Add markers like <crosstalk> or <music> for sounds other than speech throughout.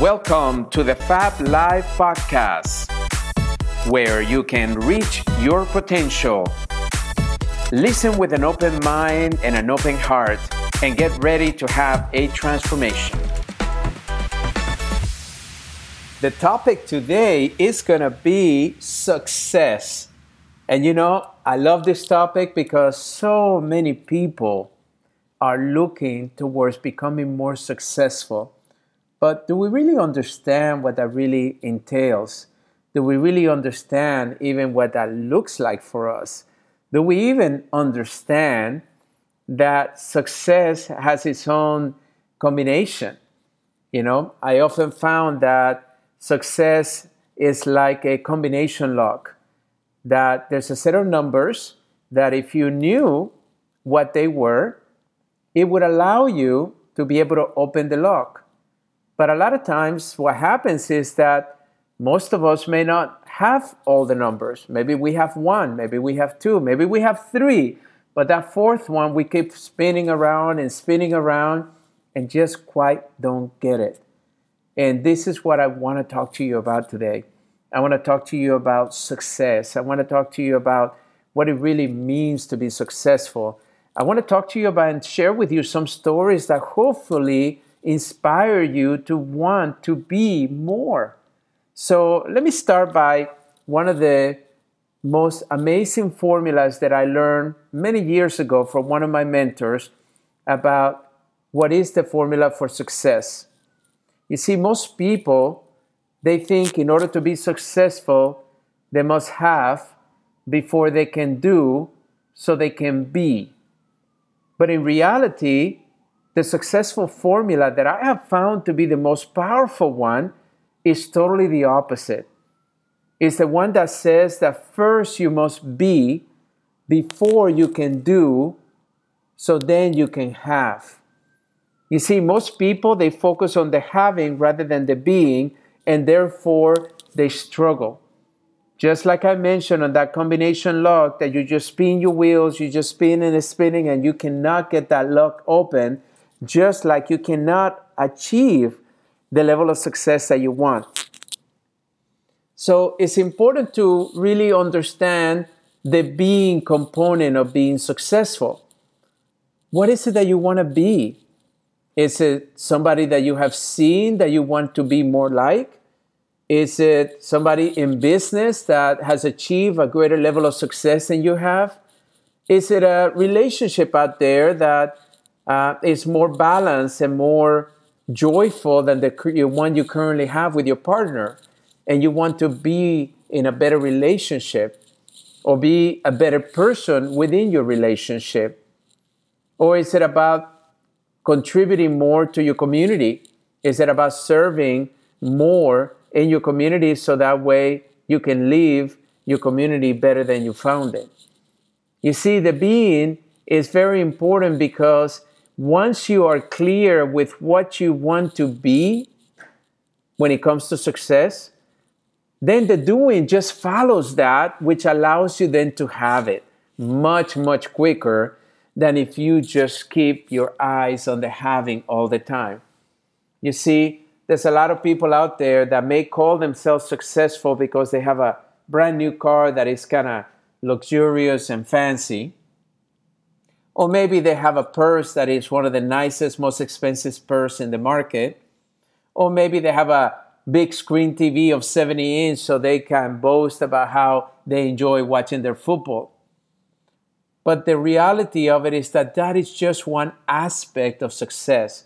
Welcome to the Fab Life Podcast, where you can reach your potential. Listen with an open mind and an open heart, and get ready to have a transformation. The topic today is going to be success. And you know, I love this topic because so many people are looking towards becoming more successful. But do we really understand what that really entails? Do we really understand even what that looks like for us? Do we even understand that success has its own combination? You know, I often found that success is like a combination lock, that there's a set of numbers that if you knew what they were, it would allow you to be able to open the lock. But a lot of times, what happens is that most of us may not have all the numbers. Maybe we have one, maybe we have two, maybe we have three. But that fourth one, we keep spinning around and spinning around and just quite don't get it. And this is what I want to talk to you about today. I want to talk to you about success. I want to talk to you about what it really means to be successful. I want to talk to you about and share with you some stories that hopefully inspire you to want to be more. So let me start by one of the most amazing formulas that I learned many years ago from one of my mentors about what is the formula for success. You see, most people they think in order to be successful, they must have before they can do so they can be. But in reality, the successful formula that I have found to be the most powerful one is totally the opposite. It's the one that says that first you must be before you can do, so then you can have. You see, most people they focus on the having rather than the being, and therefore they struggle. Just like I mentioned on that combination lock, that you just spin your wheels, you just spin and spinning, and you cannot get that lock open, just like you cannot achieve the level of success that you want. So it's important to really understand the being component of being successful. What is it that you want to be? Is it somebody that you have seen that you want to be more like? Is it somebody in business that has achieved a greater level of success than you have? Is it a relationship out there that uh, is more balanced and more joyful than the one you currently have with your partner? And you want to be in a better relationship or be a better person within your relationship? Or is it about contributing more to your community? Is it about serving more in your community so that way you can leave your community better than you found it. You see, the being is very important because once you are clear with what you want to be when it comes to success, then the doing just follows that, which allows you then to have it much, much quicker than if you just keep your eyes on the having all the time. You see, there's a lot of people out there that may call themselves successful because they have a brand new car that is kind of luxurious and fancy. Or maybe they have a purse that is one of the nicest, most expensive purse in the market. Or maybe they have a big screen TV of 70 inch so they can boast about how they enjoy watching their football. But the reality of it is that that is just one aspect of success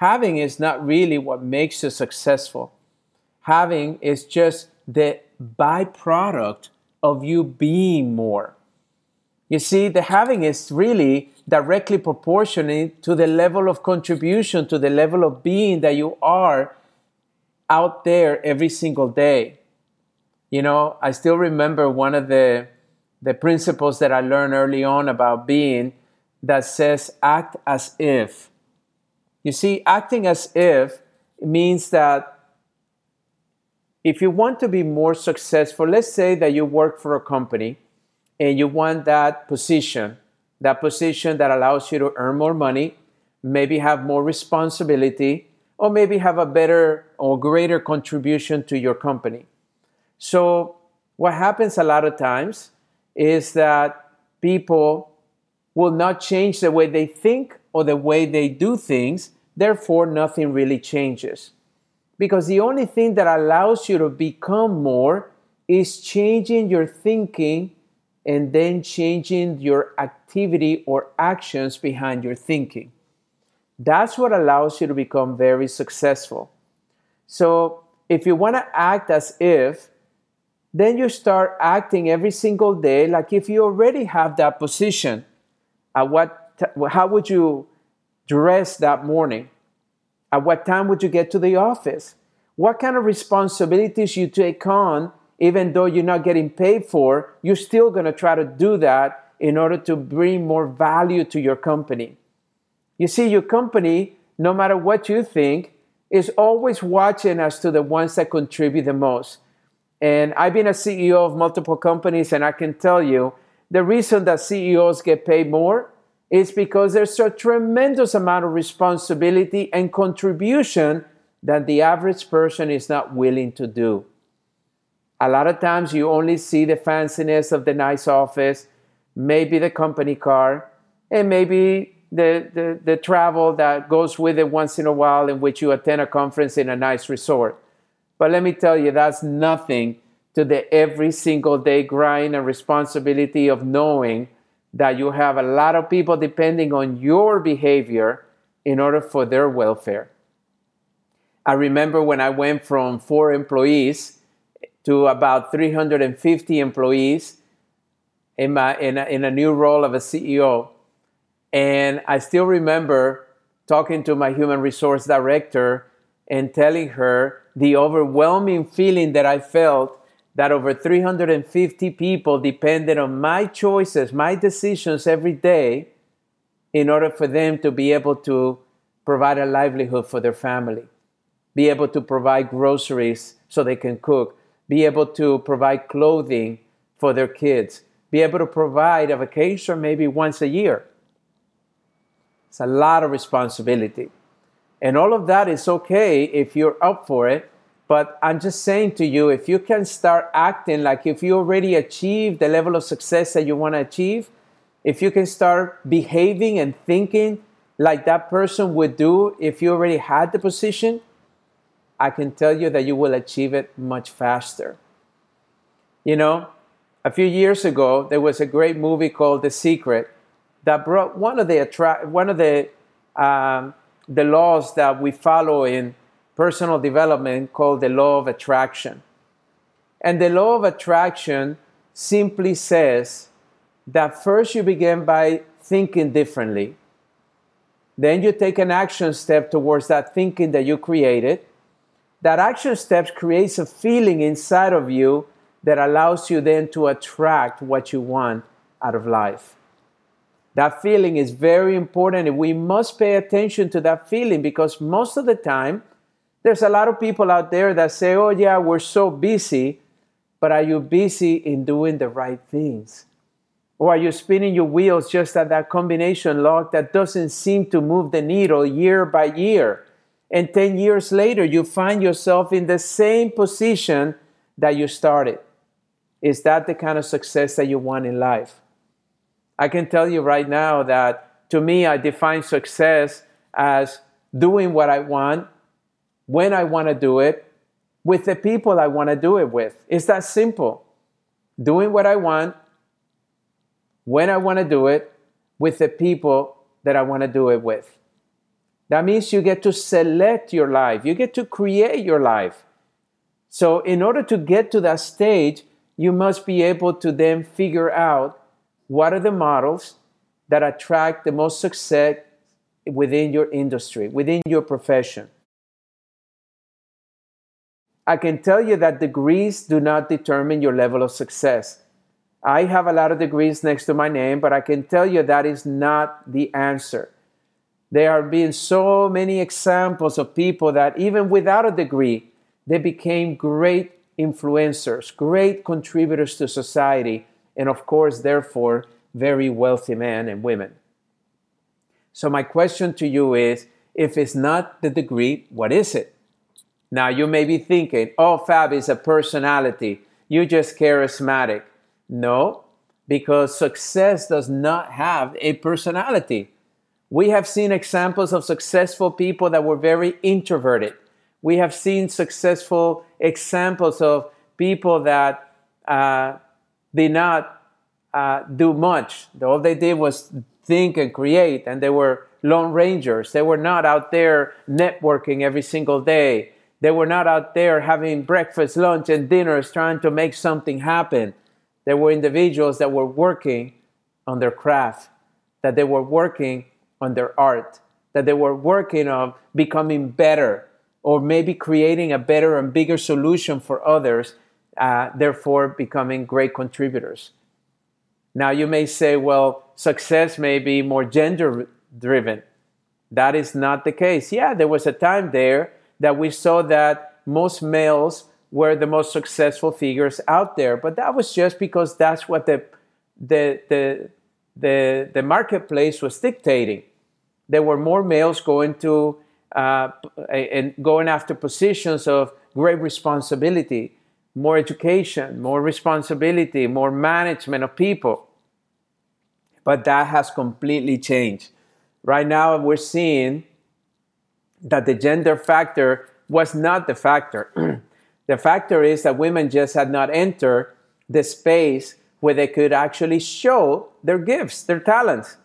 having is not really what makes you successful. Having is just the byproduct of you being more. You see, the having is really directly proportionate to the level of contribution, to the level of being that you are out there every single day. You know, I still remember one of the, the principles that I learned early on about being that says act as if. You see, acting as if means that if you want to be more successful, let's say that you work for a company and you want that position, that position that allows you to earn more money, maybe have more responsibility, or maybe have a better or greater contribution to your company. So, what happens a lot of times is that people will not change the way they think or the way they do things, therefore, nothing really changes. Because the only thing that allows you to become more is changing your thinking and then changing your activity or actions behind your thinking. That's what allows you to become very successful. So, if you want to act as if, then you start acting every single day like if you already have that position. At what, how would you dress that morning? At what time would you get to the office? What kind of responsibilities you take on, even though you're not getting paid for, you're still going to try to do that in order to bring more value to your company. You see, your company, no matter what you think, is always watching as to the ones that contribute the most. And I've been a CEO of multiple companies, and I can tell you the reason that CEOs get paid more is because there's a tremendous amount of responsibility and contribution that the average person is not willing to do. A lot of times you only see the fanciness of the nice office, maybe the company car, and maybe the, the, the travel that goes with it once in a while in which you attend a conference in a nice resort. But let me tell you, that's nothing to the every single day grind and responsibility of knowing that you have a lot of people depending on your behavior in order for their welfare. I remember when I went from four employees to about 350 employees in, my, in, a, in a new role of a CEO. And I still remember talking to my human resource director and telling her the overwhelming feeling that I felt that over 350 people depended on my choices, my decisions every day in order for them to be able to provide a livelihood for their family, be able to provide groceries so they can cook, be able to provide clothing for their kids, be able to provide a vacation maybe once a year. It's a lot of responsibility. And all of that is okay if you're up for it. But I'm just saying to you, if you can start acting like if you already achieved the level of success that you want to achieve, if you can start behaving and thinking like that person would do if you already had the position, I can tell you that you will achieve it much faster. You know, a few years ago, there was a great movie called The Secret that brought one of the attra- one of the um, the laws that we follow in personal development called the law of attraction. And the law of attraction simply says that first you begin by thinking differently. Then you take an action step towards that thinking that you created. That action step creates a feeling inside of you that allows you then to attract what you want out of life. That feeling is very important, and we must pay attention to that feeling because most of the time, there's a lot of people out there that say, Oh, yeah, we're so busy, but are you busy in doing the right things? Or are you spinning your wheels just at that combination lock that doesn't seem to move the needle year by year? And 10 years later, you find yourself in the same position that you started. Is that the kind of success that you want in life? I can tell you right now that to me, I define success as doing what I want, when I want to do it, with the people I want to do it with. It's that simple. Doing what I want, when I want to do it, with the people that I want to do it with. That means you get to select your life, you get to create your life. So, in order to get to that stage, you must be able to then figure out what are the models that attract the most success within your industry, within your profession? I can tell you that degrees do not determine your level of success. I have a lot of degrees next to my name, but I can tell you that is not the answer. There have been so many examples of people that, even without a degree, they became great influencers, great contributors to society, and of course, therefore, very wealthy men and women. So, my question to you is If it's not the degree, what is it? Now you may be thinking, oh, Fab is a personality. You just charismatic. No, because success does not have a personality. We have seen examples of successful people that were very introverted. We have seen successful examples of people that uh, did not uh, do much. All they did was think and create, and they were lone rangers. They were not out there networking every single day. They were not out there having breakfast, lunch, and dinners trying to make something happen. There were individuals that were working on their craft, that they were working on their art, that they were working on becoming better or maybe creating a better and bigger solution for others, uh, therefore becoming great contributors. Now, you may say, well, success may be more gender driven. That is not the case. Yeah, there was a time there that we saw that most males were the most successful figures out there, but that was just because that's what the, the, the, the, the marketplace was dictating there were more males going to uh, and going after positions of great responsibility, more education, more responsibility, more management of people. But that has completely changed. Right now, we're seeing that the gender factor was not the factor. <clears throat> the factor is that women just had not entered the space where they could actually show their gifts, their talents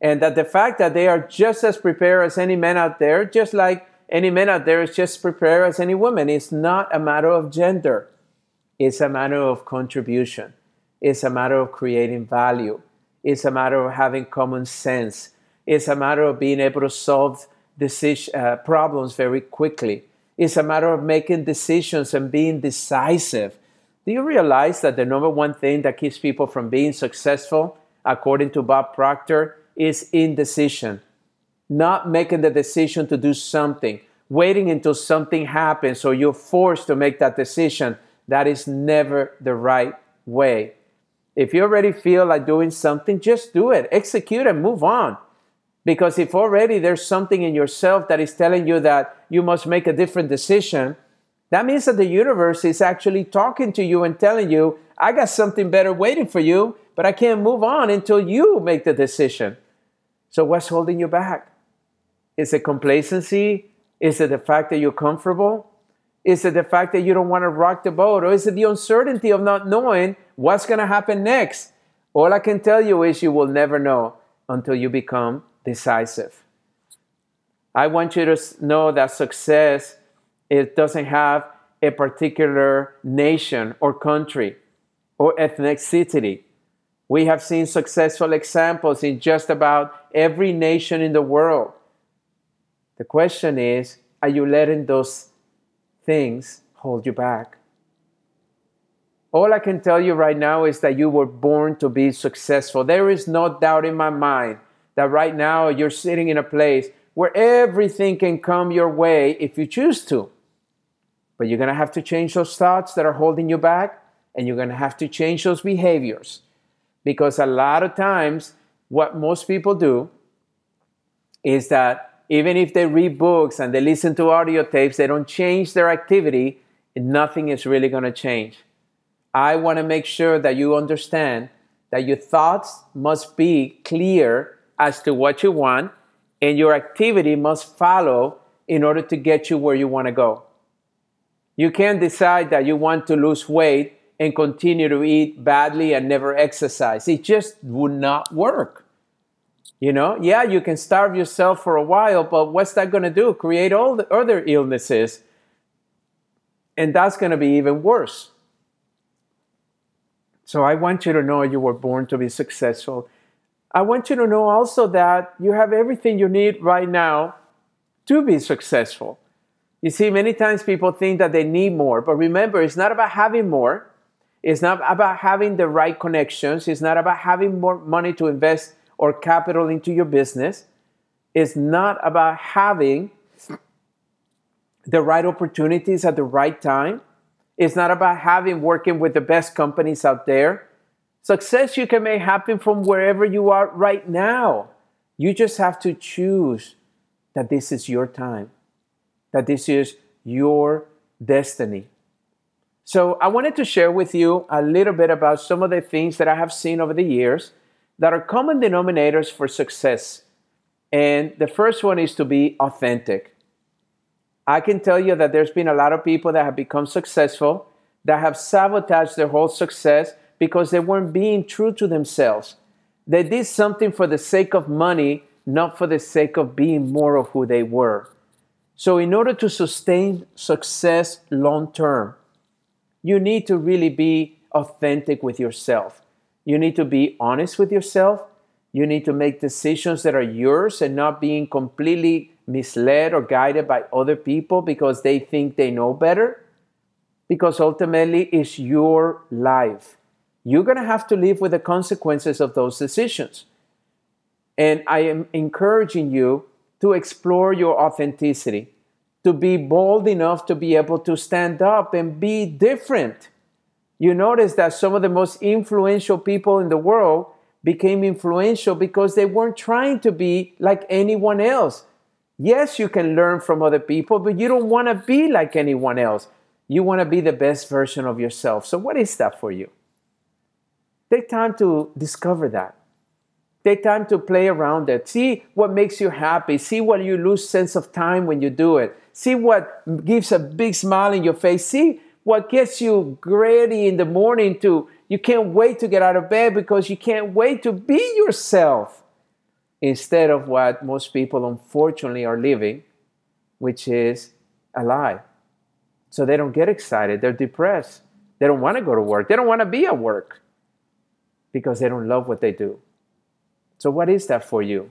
and that the fact that they are just as prepared as any man out there, just like any man out there is just prepared as any woman, it's not a matter of gender. It's a matter of contribution. It's a matter of creating value. It's a matter of having common sense. It's a matter of being able to solve decision, uh, problems very quickly. It's a matter of making decisions and being decisive. Do you realize that the number one thing that keeps people from being successful, according to Bob Proctor, is indecision, not making the decision to do something, waiting until something happens so you're forced to make that decision. That is never the right way. If you already feel like doing something, just do it, execute and move on. Because if already there's something in yourself that is telling you that you must make a different decision, that means that the universe is actually talking to you and telling you, I got something better waiting for you, but I can't move on until you make the decision. So, what's holding you back? Is it complacency? Is it the fact that you're comfortable? Is it the fact that you don't want to rock the boat? Or is it the uncertainty of not knowing what's going to happen next? All I can tell you is you will never know until you become decisive. I want you to know that success it doesn't have a particular nation or country or ethnicity. We have seen successful examples in just about every nation in the world. The question is are you letting those things hold you back? All I can tell you right now is that you were born to be successful. There is no doubt in my mind that right now you're sitting in a place where everything can come your way if you choose to. But you're going to have to change those thoughts that are holding you back, and you're going to have to change those behaviors because a lot of times what most people do is that even if they read books and they listen to audio tapes, they don't change their activity, nothing is really going to change. I want to make sure that you understand that your thoughts must be clear as to what you want, and your activity must follow in order to get you where you want to go. You can't decide that you want to lose weight and continue to eat badly and never exercise. It just would not work. You know, yeah, you can starve yourself for a while, but what's that going to do? Create all the other illnesses. And that's going to be even worse. So I want you to know you were born to be successful. I want you to know also that you have everything you need right now to be successful. You see, many times people think that they need more, but remember, it's not about having more, it's not about having the right connections. It's not about having more money to invest or capital into your business. It's not about having the right opportunities at the right time. It's not about having working with the best companies out there. Success you can make happen from wherever you are right now. You just have to choose that this is your time, that this is your destiny. So, I wanted to share with you a little bit about some of the things that I have seen over the years that are common denominators for success. And the first one is to be authentic. I can tell you that there's been a lot of people that have become successful that have sabotaged their whole success because they weren't being true to themselves. They did something for the sake of money, not for the sake of being more of who they were. So, in order to sustain success long term, you need to really be authentic with yourself. You need to be honest with yourself. You need to make decisions that are yours and not being completely misled or guided by other people because they think they know better. Because ultimately, it's your life. You're going to have to live with the consequences of those decisions. And I am encouraging you to explore your authenticity, to be bold enough to be able to stand up and be different. You notice that some of the most influential people in the world became influential because they weren't trying to be like anyone else. Yes, you can learn from other people, but you don't want to be like anyone else. You want to be the best version of yourself. So, what is that for you? Take time to discover that. Take time to play around it. See what makes you happy. See what you lose sense of time when you do it. See what gives a big smile in your face. See what gets you ready in the morning to you can't wait to get out of bed because you can't wait to be yourself instead of what most people unfortunately are living, which is a lie. So they don't get excited, they're depressed. They don't want to go to work. They don't want to be at work because they don't love what they do. So, what is that for you?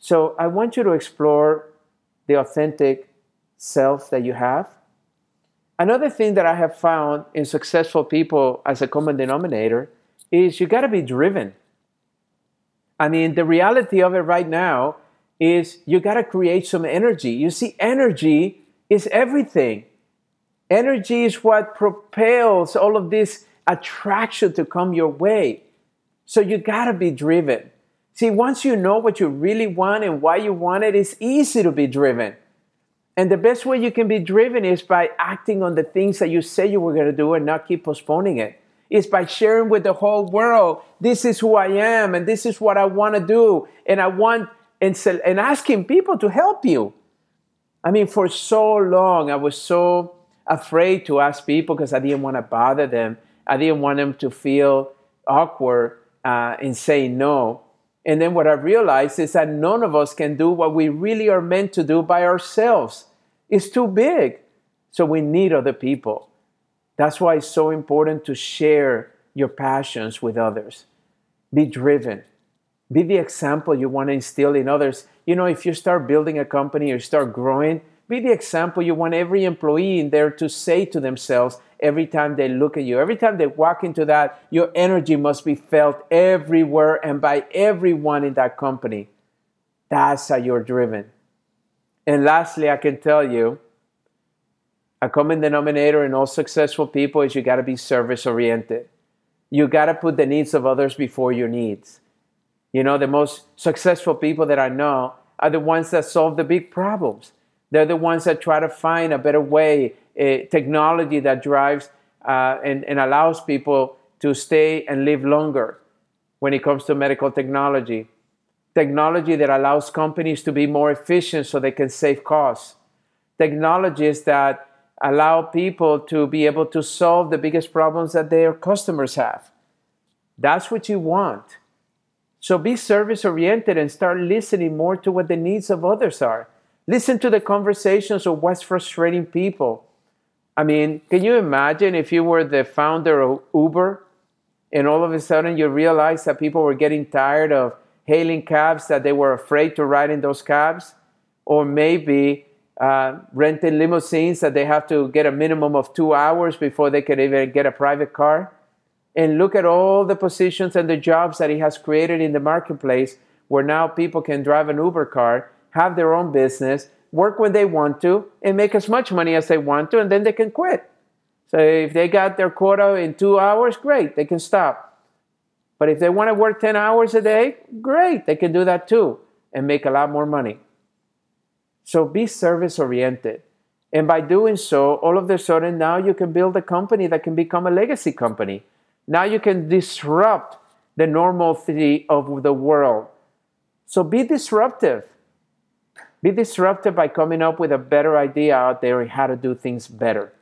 So, I want you to explore the authentic self that you have. Another thing that I have found in successful people as a common denominator is you got to be driven. I mean, the reality of it right now is you got to create some energy. You see, energy is everything. Energy is what propels all of this attraction to come your way. So you got to be driven. See, once you know what you really want and why you want it, it's easy to be driven. And the best way you can be driven is by acting on the things that you say you were going to do and not keep postponing it. It's by sharing with the whole world, this is who I am and this is what I want to do. And I want, and, and asking people to help you. I mean, for so long, I was so afraid to ask people because I didn't want to bother them. I didn't want them to feel awkward uh, in saying no. And then what I realized is that none of us can do what we really are meant to do by ourselves. It's too big. So we need other people. That's why it's so important to share your passions with others. Be driven. Be the example you want to instill in others. You know, if you start building a company or start growing, be the example you want every employee in there to say to themselves, every time they look at you. Every time they walk into that, your energy must be felt everywhere and by everyone in that company. That's how you're driven. And lastly, I can tell you a common denominator in all successful people is you got to be service oriented. You got to put the needs of others before your needs. You know, the most successful people that I know are the ones that solve the big problems. They're the ones that try to find a better way technology that drives uh, and, and allows people to stay and live longer when it comes to medical technology. Technology that allows companies to be more efficient so they can save costs. Technologies that allow people to be able to solve the biggest problems that their customers have. That's what you want. So be service oriented and start listening more to what the needs of others are. Listen to the conversations of what's frustrating people. I mean, can you imagine if you were the founder of Uber and all of a sudden you realize that people were getting tired of hailing cabs, that they were afraid to ride in those cabs? Or maybe uh, renting limousines that they have to get a minimum of two hours before they can even get a private car? And look at all the positions and the jobs that he has created in the marketplace where now people can drive an Uber car, have their own business, work when they want to, and make as much money as they want to, and then they can quit. So if they got their quota in two hours, great, they can stop. But if they want to work 10 hours a day, great, they can do that too and make a lot more money. So be service oriented. And by doing so, all of a sudden now you can build a company that can become a legacy company. Now you can disrupt the normality of the world. So be disruptive. Be disruptive by coming up with a better idea out there how to do things better.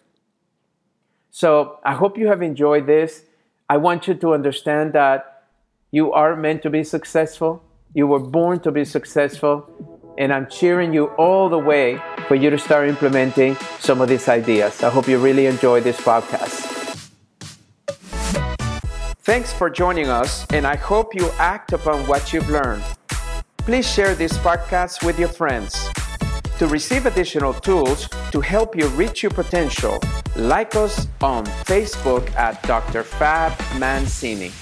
So I hope you have enjoyed this. I want you to understand that you are meant to be successful. You were born to be successful. And I'm cheering you all the way for you to start implementing some of these ideas. I hope you really enjoy this podcast. Thanks for joining us, and I hope you act upon what you've learned. Please share this podcast with your friends. To receive additional tools to help you reach your potential, like us on Facebook at Dr. Fab Mancini.